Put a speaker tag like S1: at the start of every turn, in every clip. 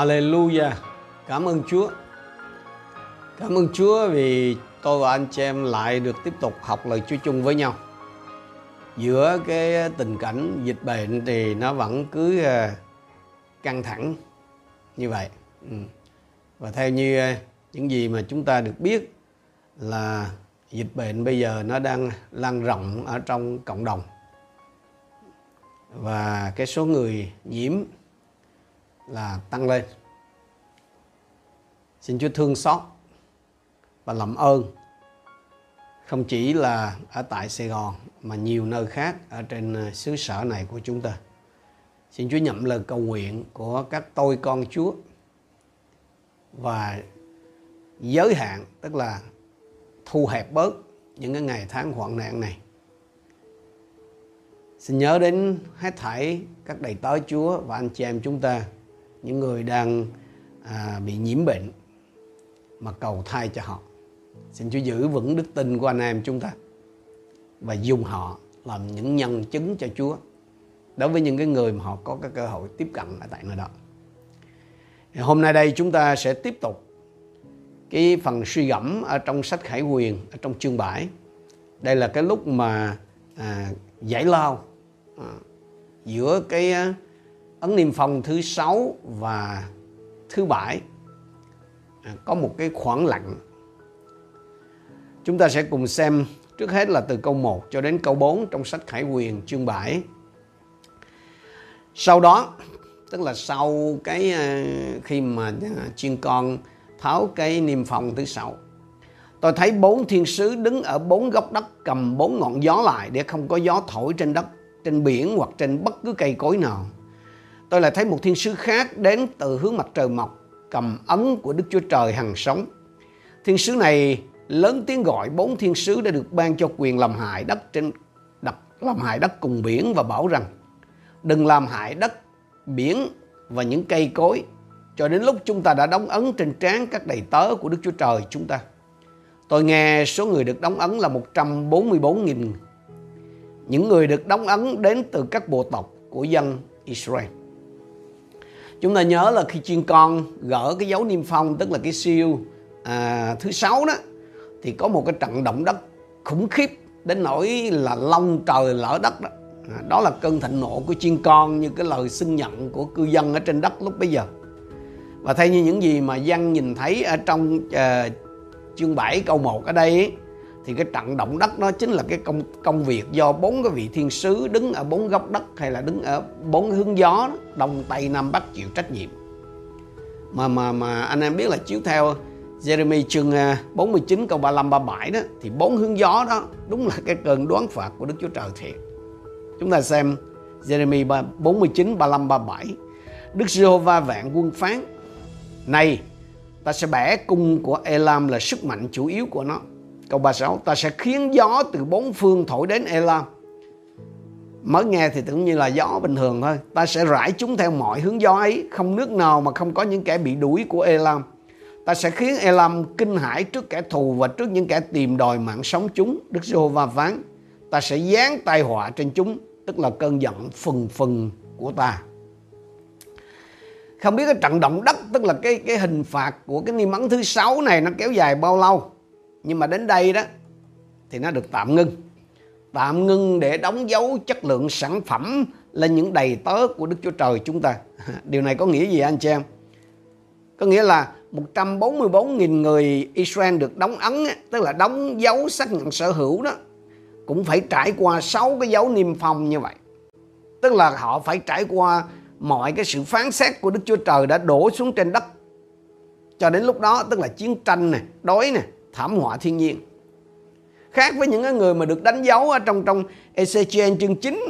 S1: Alleluia. Cảm ơn Chúa. Cảm ơn Chúa vì tôi và anh chị em lại được tiếp tục học lời Chúa chung với nhau. Giữa cái tình cảnh dịch bệnh thì nó vẫn cứ ờ, căng thẳng như vậy. Ừ. Và theo như ờ, những gì mà chúng ta được biết là dịch bệnh bây giờ nó đang lan rộng ở trong cộng đồng. Và cái số người nhiễm là tăng lên. Xin chúa thương xót và làm ơn, không chỉ là ở tại sài gòn mà nhiều nơi khác ở trên ờ, xứ sở này của chúng ta. Xin chúa nhậm lời cầu nguyện của các tôi con chúa và giới hạn, tức là thu hẹp bớt những cái ngày tháng hoạn nạn này. Xin nhớ đến hết thảy các đầy tớ chúa và anh chị em chúng ta những người đang à, bị nhiễm bệnh mà cầu thai cho họ. Xin Chúa giữ vững đức tin của anh em chúng ta và dùng họ làm những nhân chứng cho Chúa đối với những cái người mà họ có cái cơ hội tiếp cận ở tại nơi đó. Hôm nay đây chúng ta sẽ tiếp tục cái phần suy gẫm ở trong sách Khải Quyền ở trong chương 7 đây là cái lúc mà à, giải lao à, giữa cái ấn niêm phong thứ sáu và thứ bảy. À, có một cái khoảng lặng. Chúng ta sẽ cùng xem trước hết là từ câu 1 cho đến câu 4 trong sách Khải Quyền chương 7 sau đó tức là sau cái à, khi mà chuyên chiên con tháo cái niêm phong thứ sáu tôi thấy bốn thiên sứ đứng ở bốn góc đất cầm bốn ngọn gió lại để không có gió thổi trên đất trên biển hoặc trên bất cứ cây cối nào tôi lại thấy một thiên sứ khác đến từ hướng mặt trời mọc, cầm ấn của Đức Chúa Trời hằng sống. Thiên sứ này lớn tiếng gọi bốn thiên sứ đã được ban cho quyền làm hại đất trên đập, làm hại đất cùng biển và bảo rằng, đừng làm hại đất, biển và những cây cối, cho đến lúc chúng ta đã đóng ấn trên trán các đầy tớ của Đức Chúa Trời chúng ta. Tôi nghe số người được đóng ấn là 144.000. Những người được đóng ấn đến từ các bộ tộc của dân Israel chúng ta nhớ là khi chiên con gỡ cái dấu niêm phong tức là cái siêu à, thứ sáu đó thì có một cái trận động đất khủng khiếp đến nỗi là long trời lở đất đó. À, đó là cơn thịnh nộ của chiên con như cái lời xưng nhận của cư dân ở trên đất lúc bấy giờ. Và theo như những gì mà dân nhìn thấy ở trong uh, chương 7 câu 1 ở đây ấy, thì cái trận động đất nó chính là cái công công việc do bốn cái vị thiên sứ đứng ở bốn góc đất hay là đứng ở bốn hướng gió đó, đông tây nam bắc chịu trách nhiệm mà mà mà anh em biết là chiếu theo Jeremy chương à, 49 câu 35 37 đó thì bốn hướng gió đó đúng là cái cơn đoán phạt của Đức Chúa Trời thiệt. Chúng ta xem Jeremy 49 35 37. Đức Giê-hô-va vạn quân phán: "Này, ta sẽ bẻ cung của Elam là sức mạnh chủ yếu của nó Câu 36 Ta sẽ khiến gió từ bốn phương thổi đến Elam. Mới nghe thì tưởng như là gió bình thường thôi. Ta sẽ rải chúng theo mọi hướng gió ấy, Không nước nào mà không có những kẻ bị đuổi của Elam. Ta sẽ khiến Elam kinh hãi trước kẻ thù Và trước những kẻ tìm đòi mạng sống chúng. Đức Giê-hô-va phán, Ta sẽ giáng tai họa trên chúng, Tức là cơn giận phừng phừng của ta. Không biết cái trận động đất, tức là cái cái hình phạt của cái niêm ấn thứ sáu này nó kéo dài bao lâu? Nhưng mà đến đây đó, thì nó được tạm ngưng. Tạm ngưng để đóng dấu chất lượng sản phẩm lên những đầy tớ của Đức Chúa Trời chúng ta. Điều này có nghĩa gì anh chị em? Có nghĩa là 144.000 người Israel được đóng ấn tức là đóng dấu xác nhận sở hữu đó, cũng phải trải qua 6 cái dấu niêm phong như vậy. Tức là họ phải trải qua mọi cái sự phán xét của Đức Chúa Trời đã đổ xuống trên đất. Cho đến lúc đó, tức là chiến tranh này đói này thảm họa thiên nhiên. Khác với những người mà được đánh dấu ở trong trong Ezechiel chương 9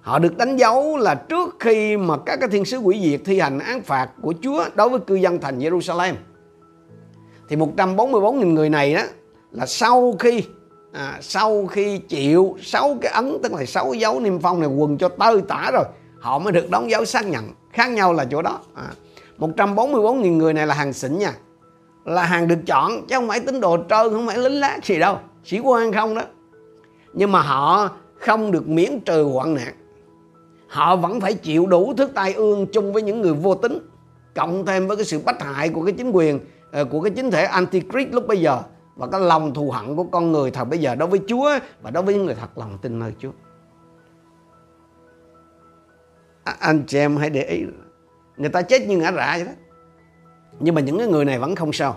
S1: họ được đánh dấu là trước khi mà các cái thiên sứ quỷ diệt thi hành án phạt của Chúa đối với cư dân thành Jerusalem. Thì 144.000 người này đó là sau khi à, sau khi chịu sáu cái ấn tức là sáu dấu niêm phong này quần cho tơi tả rồi họ mới được đóng dấu xác nhận. Khác nhau là chỗ đó à, 144.000 người này là hàng xịn nha là hàng được chọn chứ không phải tính đồ trơn không phải lính lát gì đâu. Sĩ quan không đó. Nhưng mà họ không được miễn trừ hoạn nạn. Họ vẫn phải chịu đủ thứ tai ương chung với những người vô tính cộng thêm với cái sự bách hại của cái chính quyền ờ, của cái chính thể antichrist lúc bây giờ và cái lòng thù hận của con người thật bây giờ đối với Chúa và đối với những người thật lòng tin nơi Chúa. À, anh chị em hãy để ý người ta chết như ngã rạ vậy đó nhưng mà những cái người này vẫn không sao.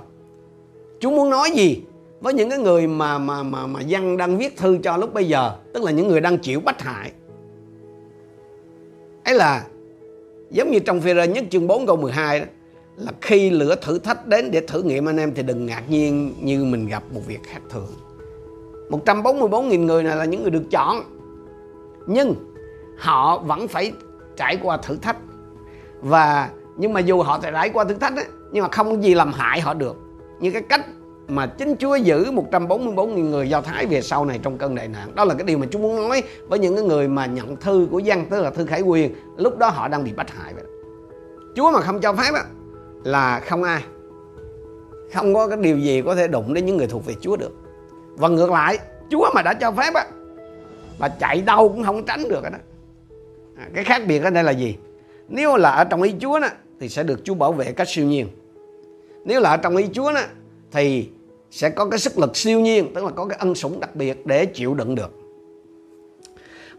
S1: Chúa muốn nói gì với những cái người mà mà mà mà dân đang viết thư cho lúc bây giờ? Tức là những người đang chịu bách hại. Ấy là giống như trong phi rơ nhất chương 4 câu 12 đó là khi lửa thử thách đến để thử nghiệm anh em thì đừng ngạc nhiên như mình gặp một việc khác thường. 144.000 người này là những người được chọn. Nhưng họ vẫn phải trải qua thử thách. Và nhưng mà dù họ trải qua thử thách ấy, nhưng mà không gì làm hại họ được như cái cách mà chính Chúa giữ 144.000 người Do Thái về sau này trong cơn đại nạn. Đó là cái điều mà Chúa muốn nói với những cái người mà nhận thư của dân, tức là thư khải quyền. Lúc đó họ đang bị bắt hại vậy. Chúa mà không cho phép á, là không ai. Không có cái điều gì có thể đụng đến những người thuộc về Chúa được. Và ngược lại, Chúa mà đã cho phép á, và chạy đâu cũng không tránh được đó. À, cái khác biệt ở đây là gì? Nếu là ở trong ý Chúa đó, thì sẽ được Chúa bảo vệ cách siêu nhiên. Nếu là ở trong ý Chúa đó, thì sẽ có cái sức lực siêu nhiên tức là có cái ân sủng đặc biệt để chịu đựng được.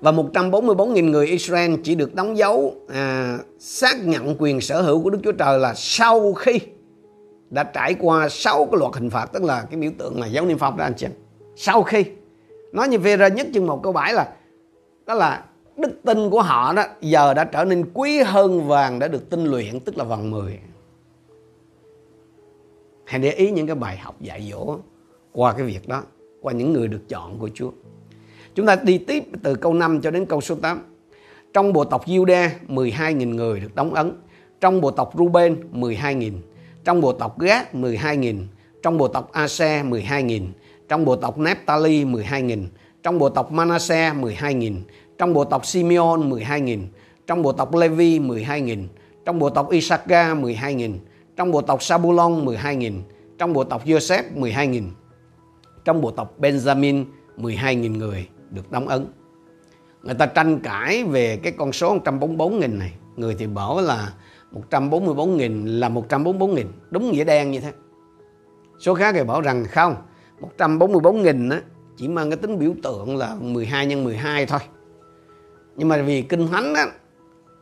S1: Và 144.000 người Israel chỉ được đóng dấu à, xác nhận quyền sở hữu của Đức Chúa Trời là sau khi đã trải qua 6 cái luật hình phạt tức là cái biểu tượng là dấu niêm phong đó anh chị sau khi. Nói như Vera ra nhất chương một câu bãi là đó là đức tin của họ đó giờ đã trở nên quý hơn vàng đã được tinh luyện tức là vàng 10 Hãy để ý những cái bài học dạy dỗ qua cái việc đó, qua những người được chọn của Chúa. Chúng ta đi tiếp từ câu 5 cho đến câu số 8. Trong bộ tộc Giuđa 12.000 người được đóng ấn. Trong bộ tộc Ruben 12.000. Trong bộ tộc Gác 12.000. Trong bộ tộc Ase 12.000. Trong bộ tộc Naphtali 12.000. Trong bộ tộc Manasseh 12.000. Trong bộ tộc Simeon 12.000. Trong bộ tộc Levi 12.000. Trong bộ tộc Isaac 12.000 trong bộ tộc Sabulon 12.000, trong bộ tộc Joseph 12.000, trong bộ tộc Benjamin 12.000 người được đóng ấn. Người ta tranh cãi về cái con số 144.000 này. Người thì bảo là 144.000 là 144.000, đúng nghĩa đen như thế. Số khác thì bảo rằng không, 144.000 á, chỉ mang cái tính biểu tượng là 12 nhân 12 thôi. Nhưng mà vì kinh thánh á,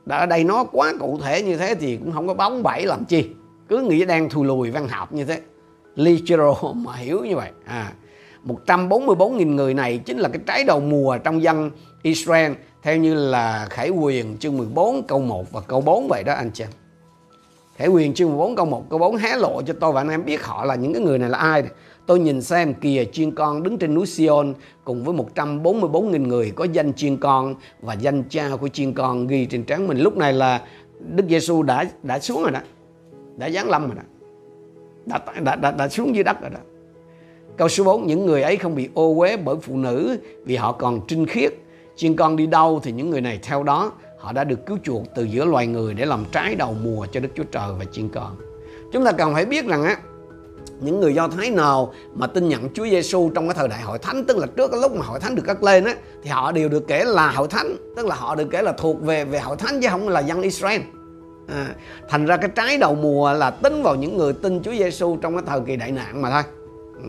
S1: đã ở đây nó quá cụ thể như thế thì cũng không có bóng bẩy làm chi cứ nghĩ đang thù lùi văn học như thế literal mà hiểu như vậy à 144.000 người này chính là cái trái đầu mùa trong dân Israel, theo như là Khải Quyền chương 14 câu 1 và câu 4 vậy đó anh chị. Khải Quyền chương 14 câu 1 câu 4 hé lộ cho tôi và anh em biết họ là những cái người này là ai. Tôi nhìn xem kìa, chiên con đứng trên núi Sion cùng với 144.000 người có danh chiên con và danh cha của chiên con ghi trên trán mình. Lúc này là Đức Giêsu đã đã xuống rồi đó đã giáng lâm rồi đó. Đã, đã, đã, đã xuống dưới đất rồi đó. Câu số 4 những người ấy không bị ô uế bởi phụ nữ vì họ còn trinh khiết. Chiên con đi đâu thì những người này theo đó họ đã được cứu chuộc từ giữa loài người để làm trái đầu mùa cho Đức Chúa Trời và chiên con. Chúng ta cần phải biết rằng á những người Do Thái nào mà tin nhận Chúa Giêsu trong cái thời đại hội thánh tức là trước cái lúc mà hội thánh được cất lên á thì họ đều được kể là hội thánh tức là họ được kể là thuộc về về hội thánh chứ không là dân Israel à, thành ra cái trái đầu mùa là tính vào những người tin Chúa Giêsu trong cái thời kỳ đại nạn mà thôi. Ừ.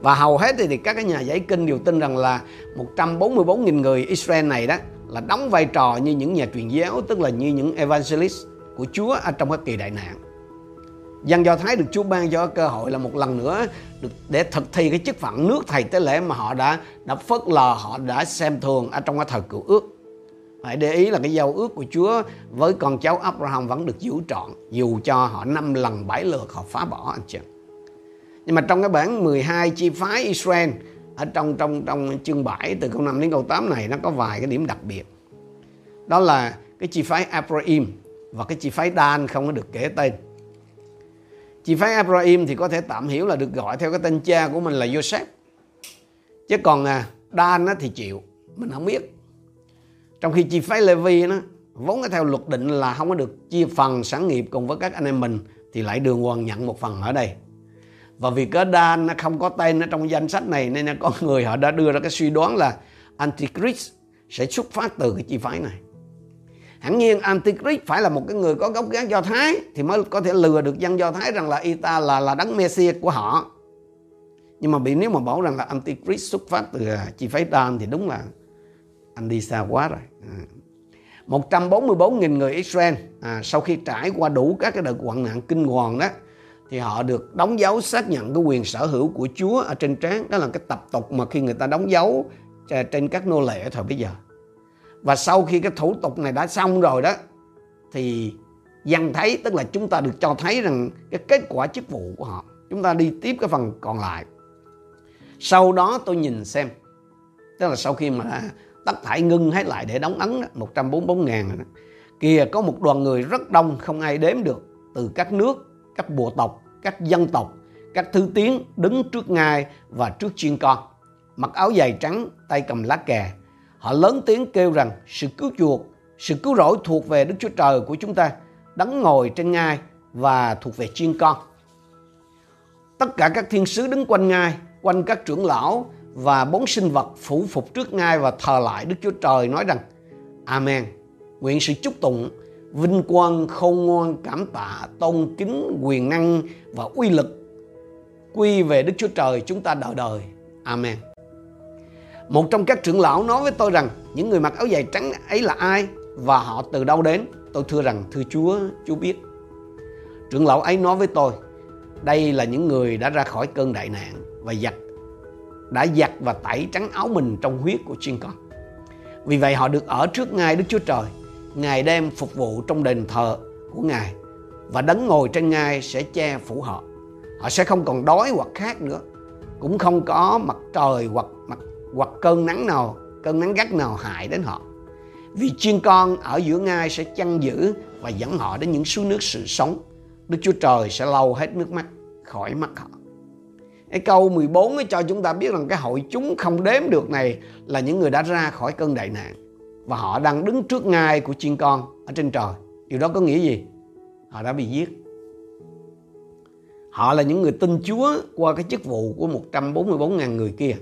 S1: Và hầu hết thì, thì các cái nhà giải kinh đều tin rằng là 144.000 người Israel này đó là đóng vai trò như những nhà truyền giáo tức là như những evangelist của Chúa ở trong cái kỳ đại nạn. Dân Do Thái được Chúa ban cho cơ hội là một lần nữa được để thực thi cái chức phận nước thầy tế lễ mà họ đã đã phớt lờ họ đã xem thường ở trong cái thời cựu ước. Hãy để ý là cái giao ước của Chúa với con cháu Abraham vẫn được giữ trọn dù cho họ năm lần bảy lượt họ phá bỏ anh chị. Nhưng mà trong cái bản 12 chi phái Israel ở trong trong trong chương 7 từ câu 5 đến câu 8 này nó có vài cái điểm đặc biệt. Đó là cái chi phái Abraham và cái chi phái Dan không có được kể tên. Chi phái Abraham thì có thể tạm hiểu là được gọi theo cái tên cha của mình là Joseph. Chứ còn à, Dan thì chịu, mình không biết trong khi chi phái Levi nó, vốn theo luật định là không có được chia phần sản nghiệp cùng với các anh em mình, thì lại đường hoàng nhận một phần ở đây. Và vì cái Dan nó không có tên ở trong danh sách này, nên có người họ đã đưa ra cái suy đoán là Antichrist sẽ xuất phát từ cái chi phái này. Hẳn nhiên Antichrist phải là một cái người có gốc gác Do Thái thì mới có thể lừa được dân Do Thái rằng là y ta là là đấng Messia của họ. Nhưng mà bị, nếu mà bảo rằng là Antichrist xuất phát từ à, chi phái Dan thì đúng là anh đi xa quá rồi. À. 144.000 người Israel à, sau khi trải qua đủ các cái đợt hoạn nạn kinh hoàng đó thì họ được đóng dấu xác nhận cái quyền sở hữu của Chúa ở trên trán. Đó là cái tập tục mà khi người ta đóng dấu à, trên các nô lệ thời bây giờ. Và sau khi cái thủ tục này đã xong rồi đó thì dân thấy tức là chúng ta được cho thấy rằng cái kết quả chức vụ của họ. Chúng ta đi tiếp cái phần còn lại. Sau đó tôi nhìn xem tức là sau khi mà tất thải ngưng hết lại để đóng ấn 144 ngàn. Kia kìa, có một đoàn người rất đông, không ai đếm được. Từ các nước, các bộ tộc, các dân tộc, các thứ tiếng đứng trước ngai và trước chiên con. Mặc áo dài trắng, tay cầm lá kè. Họ lớn tiếng kêu rằng, sự cứu chuộc, sự cứu rỗi thuộc về Đức Chúa Trời của chúng ta, đấng ngồi trên ngai và thuộc về chiên con. Tất cả các thiên sứ đứng quanh ngai quanh các trưởng lão và bốn sinh vật phủ phục trước ngai và thờ lại Đức Chúa Trời nói rằng Amen. Nguyện sự chúc tụng, vinh quang, khôn ngoan, cảm tạ, tôn kính, quyền năng và uy lực quy về Đức Chúa Trời chúng ta đời đời. Amen. Một trong các trưởng lão nói với tôi rằng những người mặc áo dài trắng ấy là ai và họ từ đâu đến? Tôi thưa rằng thưa Chúa, Chúa biết. Trưởng lão ấy nói với tôi, đây là những người đã ra khỏi cơn đại nạn và giặt đã giặt và tẩy trắng áo mình trong huyết của chiên con. Vì vậy họ được ở trước ngai Đức Chúa Trời, Ngài đem phục vụ trong đền thờ của Ngài và đấng ngồi trên ngai sẽ che phủ họ. Họ sẽ không còn đói hoặc khát nữa, cũng không có mặt trời hoặc mặt hoặc cơn nắng nào, cơn nắng gắt nào hại đến họ. Vì chiên con ở giữa ngai sẽ chăn giữ và dẫn họ đến những suối nước sự sống. Đức Chúa Trời sẽ lau hết nước mắt khỏi mắt họ. Cái câu 14 ấy cho chúng ta biết rằng cái hội chúng không đếm được này là những người đã ra khỏi cơn đại nạn và họ đang đứng trước ngai của chiên con ở trên trời. Điều đó có nghĩa gì? Họ đã bị giết. Họ là những người tin Chúa qua cái chức vụ của 144.000 người kia.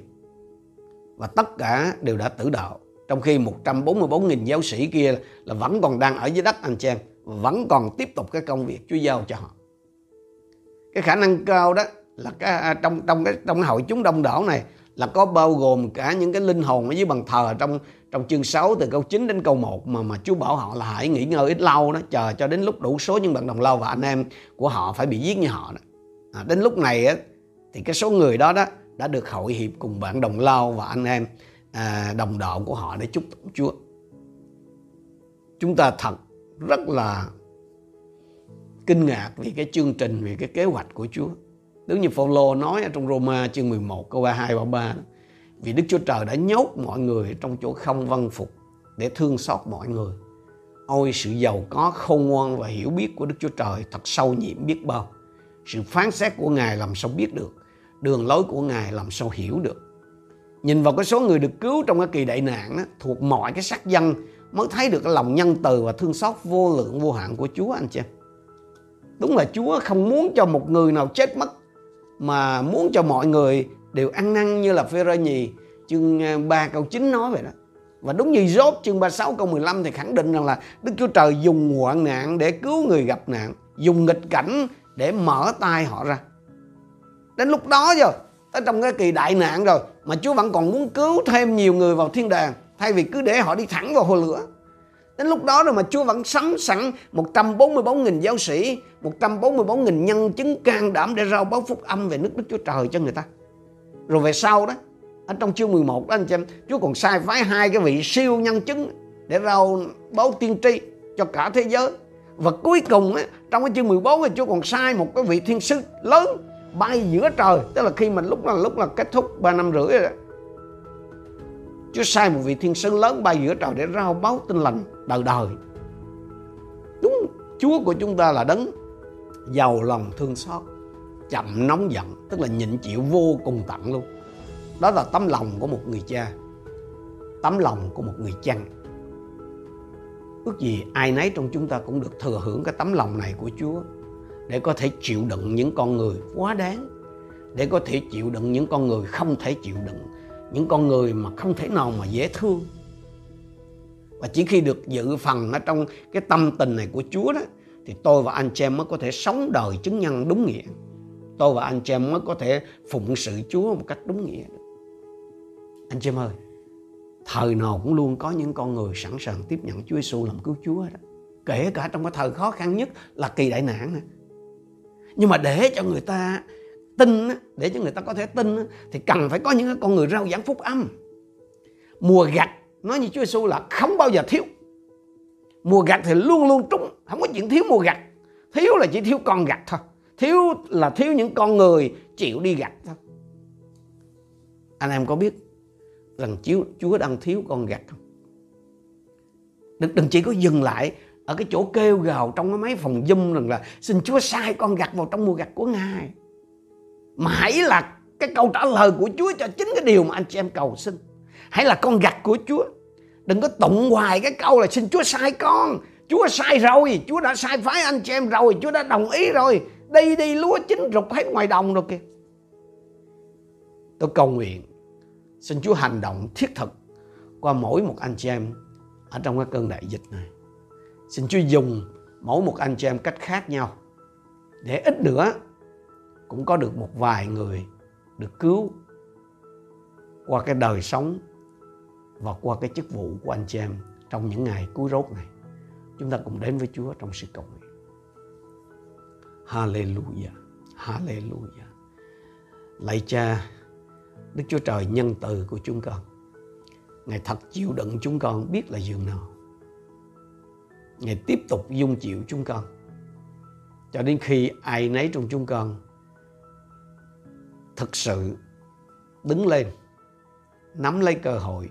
S1: Và tất cả đều đã tử đạo. Trong khi 144.000 giáo sĩ kia là vẫn còn đang ở dưới đất anh chàng em. Vẫn còn tiếp tục cái công việc Chúa giao cho họ. Cái khả năng cao đó là cái à, trong trong cái trong hội chúng đông đảo này là có bao gồm cả những cái linh hồn ở dưới bàn thờ trong trong chương 6 từ câu 9 đến câu 1 mà mà Chúa bảo họ là hãy nghỉ ngơi ít lâu đó chờ cho đến lúc đủ số những bạn đồng lâu và anh em của họ phải bị giết như họ đó. À, đến lúc này á, thì cái số người đó đó đã được hội hiệp cùng bạn đồng lao và anh em à, đồng đạo của họ để chúc tụng Chúa. Chúng ta thật rất là kinh ngạc vì cái chương trình, vì cái kế hoạch của Chúa. Đúng như Phaolô nói ở trong Roma chương 11 câu 32 33 vì Đức Chúa Trời đã nhốt mọi người trong chỗ không văn phục để thương xót mọi người. Ôi sự giàu có khôn ngoan và hiểu biết của Đức Chúa Trời thật sâu nhiệm biết bao. Sự phán xét của Ngài làm sao biết được, đường lối của Ngài làm sao hiểu được. Nhìn vào cái số người được cứu trong cái kỳ đại nạn đó, thuộc mọi cái sắc dân mới thấy được cái lòng nhân từ và thương xót vô lượng vô hạn của Chúa anh chị Đúng là Chúa không muốn cho một người nào chết mất mà muốn cho mọi người đều ăn năn như là phê rơ nhì. Chương à, 3 câu 9 nói vậy đó. Và đúng như Job, chương 36 câu 15 thì khẳng định rằng là Đức Chúa Trời dùng hoạn nạn để cứu người gặp nạn, dùng nghịch cảnh để mở tay họ ra. Đến lúc đó rồi tới trong cái kỳ đại nạn rồi, mà Chúa vẫn còn muốn cứu thêm nhiều người vào thiên đàng, thay vì cứ để họ đi thẳng vào hồ lửa. Đến lúc đó rồi mà Chúa vẫn sắm sẵn 144.000 giáo sĩ, 144.000 nhân chứng can đảm để rao báo phúc âm về nước Đức Chúa Trời cho người ta. Rồi về sau đó, ở trong chương 11 đó anh chị em, Chúa còn sai phái hai cái vị siêu nhân chứng để rao báo tiên tri cho cả thế giới. Và cuối cùng á, trong cái chương 14 thì Chúa còn sai một cái vị thiên sứ lớn bay giữa trời, tức là khi mình lúc là lúc là kết thúc 3 năm rưỡi rồi đó Chúa sai một vị thiên sứ lớn bay giữa trời để rao báo tin lành đời đời. Đúng, Chúa của chúng ta là đấng giàu lòng thương xót, chậm nóng giận, tức là nhịn chịu vô cùng tận luôn. Đó là tấm lòng của một người cha, tấm lòng của một người chăn. Ước gì ai nấy trong chúng ta cũng được thừa hưởng cái tấm lòng này của Chúa để có thể chịu đựng những con người quá đáng, để có thể chịu đựng những con người không thể chịu đựng những con người mà không thể nào mà dễ thương và chỉ khi được dự phần ở trong cái tâm tình này của Chúa đó thì tôi và anh chị em mới có thể sống đời chứng nhân đúng nghĩa. Tôi và anh chị em mới có thể phụng sự Chúa một cách đúng nghĩa. Anh chị em ơi, thời nào cũng luôn có những con người sẵn sàng tiếp nhận Chúa Giêsu làm cứu Chúa đó. Kể cả trong cái thời khó khăn nhất là kỳ đại nạn này. Nhưng mà để cho người ta tin, để cho người ta có thể tin thì cần phải có những con người rao giảng phúc âm. Mùa gặt nói như Chúa Giêsu là không bao giờ thiếu. Mùa gặt thì luôn luôn trúng, không có chuyện thiếu mùa gặt. Thiếu là chỉ thiếu con gặt thôi. Thiếu là thiếu những con người chịu đi gặt thôi. Anh em có biết rằng Chúa, Chúa đang thiếu con gặt không? Đừng, đừng chỉ có dừng lại ở cái chỗ kêu gào trong cái máy phòng dâm rằng là xin Chúa sai con gặt vào trong mùa gặt của Ngài. Mà hãy là cái câu trả lời của Chúa cho chính cái điều mà anh chị em cầu xin. Hãy là con gặt của Chúa. Đừng có tụng hoài cái câu là xin Chúa sai con. Chúa sai rồi, Chúa đã sai phái anh chị em rồi, Chúa đã đồng ý rồi. Đi đi lúa chín rục hết ngoài đồng rồi kìa. Tôi cầu nguyện xin Chúa hành động thiết thực qua mỗi một anh chị em ở trong cái cơn đại dịch này. Xin Chúa dùng mỗi một anh chị em cách khác nhau để ít nữa cũng có được một vài người được cứu qua cái đời sống và qua cái chức vụ của anh chị em trong những ngày cuối rốt này. Chúng ta cùng đến với Chúa trong sự cầu nguyện. Hallelujah, Hallelujah. Lạy Cha, Đức Chúa Trời nhân từ của chúng con. Ngài thật chịu đựng chúng con biết là giường nào. Ngài tiếp tục dung chịu chúng con. Cho đến khi ai nấy trong chúng con thực sự đứng lên, nắm lấy cơ hội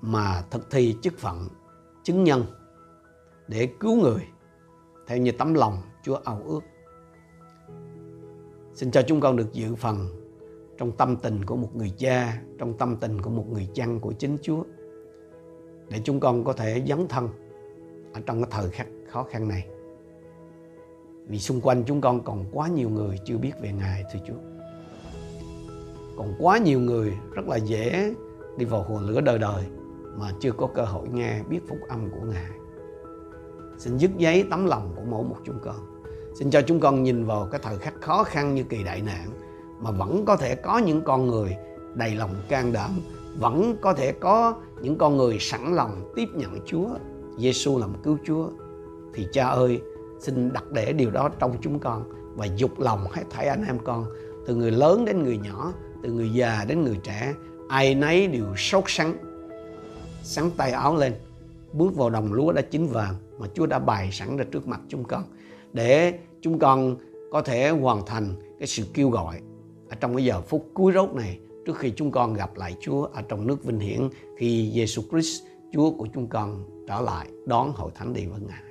S1: mà thực thi chức phận chứng nhân để cứu người theo như tấm lòng Chúa ao ước. Xin cho chúng con được dự phần trong tâm tình của một người cha, trong tâm tình của một người chăn của chính Chúa để chúng con có thể dấn thân ở trong cái thời khắc khó khăn này. Vì xung quanh chúng con còn quá nhiều người chưa biết về Ngài thưa Chúa. Còn quá nhiều người rất là dễ đi vào hồ lửa đời đời mà chưa có cơ hội nghe biết phúc âm của Ngài. Xin dứt giấy tấm lòng của mỗi một chúng con. Xin cho chúng con nhìn vào cái thời khắc khó khăn như kỳ đại nạn mà vẫn có thể có những con người đầy lòng can đảm, vẫn có thể có những con người sẵn lòng tiếp nhận Chúa, Giêsu làm cứu Chúa. Thì cha ơi, xin đặt để điều đó trong chúng con và dục lòng hết thảy anh em con, từ người lớn đến người nhỏ, từ người già đến người trẻ, ai nấy đều sốt sắng, sắn tay áo lên, bước vào đồng lúa đã chín vàng mà Chúa đã bày sẵn ra trước mặt chúng con để chúng con có thể hoàn thành cái sự kêu gọi ở trong cái giờ phút cuối rốt này trước khi chúng con gặp lại Chúa ở trong nước vinh hiển khi Giêsu Christ Chúa của chúng con trở lại đón hội thánh đi với Ngài.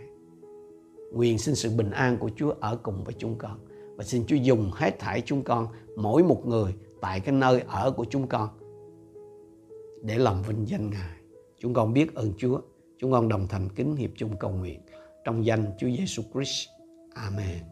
S1: Nguyện xin sự bình an của Chúa ở cùng với chúng con và xin Chúa dùng hết thảy chúng con mỗi một người tại cái nơi ở của chúng con để làm vinh danh Ngài. Chúng con biết ơn Chúa. Chúng con đồng thành kính hiệp chung cầu nguyện trong danh Chúa Giêsu Christ. Amen.